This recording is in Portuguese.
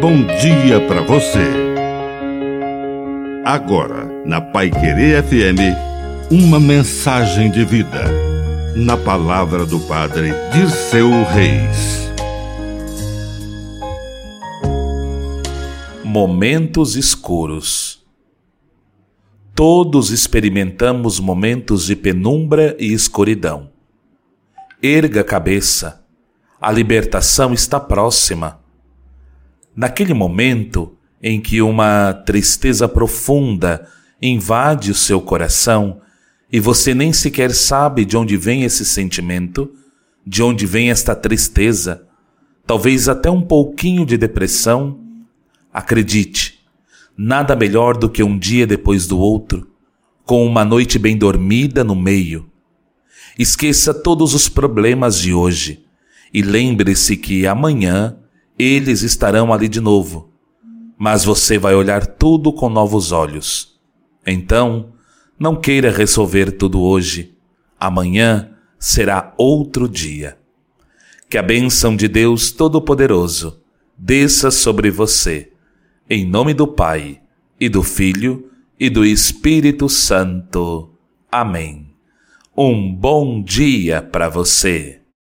bom dia para você. Agora, na Pai Querer FM, uma mensagem de vida. Na palavra do Padre Dirceu Reis. Momentos escuros. Todos experimentamos momentos de penumbra e escuridão. Erga a cabeça. A libertação está próxima Naquele momento em que uma tristeza profunda invade o seu coração e você nem sequer sabe de onde vem esse sentimento, de onde vem esta tristeza, talvez até um pouquinho de depressão, acredite, nada melhor do que um dia depois do outro, com uma noite bem dormida no meio. Esqueça todos os problemas de hoje e lembre-se que amanhã eles estarão ali de novo. Mas você vai olhar tudo com novos olhos. Então, não queira resolver tudo hoje. Amanhã será outro dia. Que a bênção de Deus Todo-Poderoso desça sobre você. Em nome do Pai, e do Filho, e do Espírito Santo. Amém. Um bom dia para você.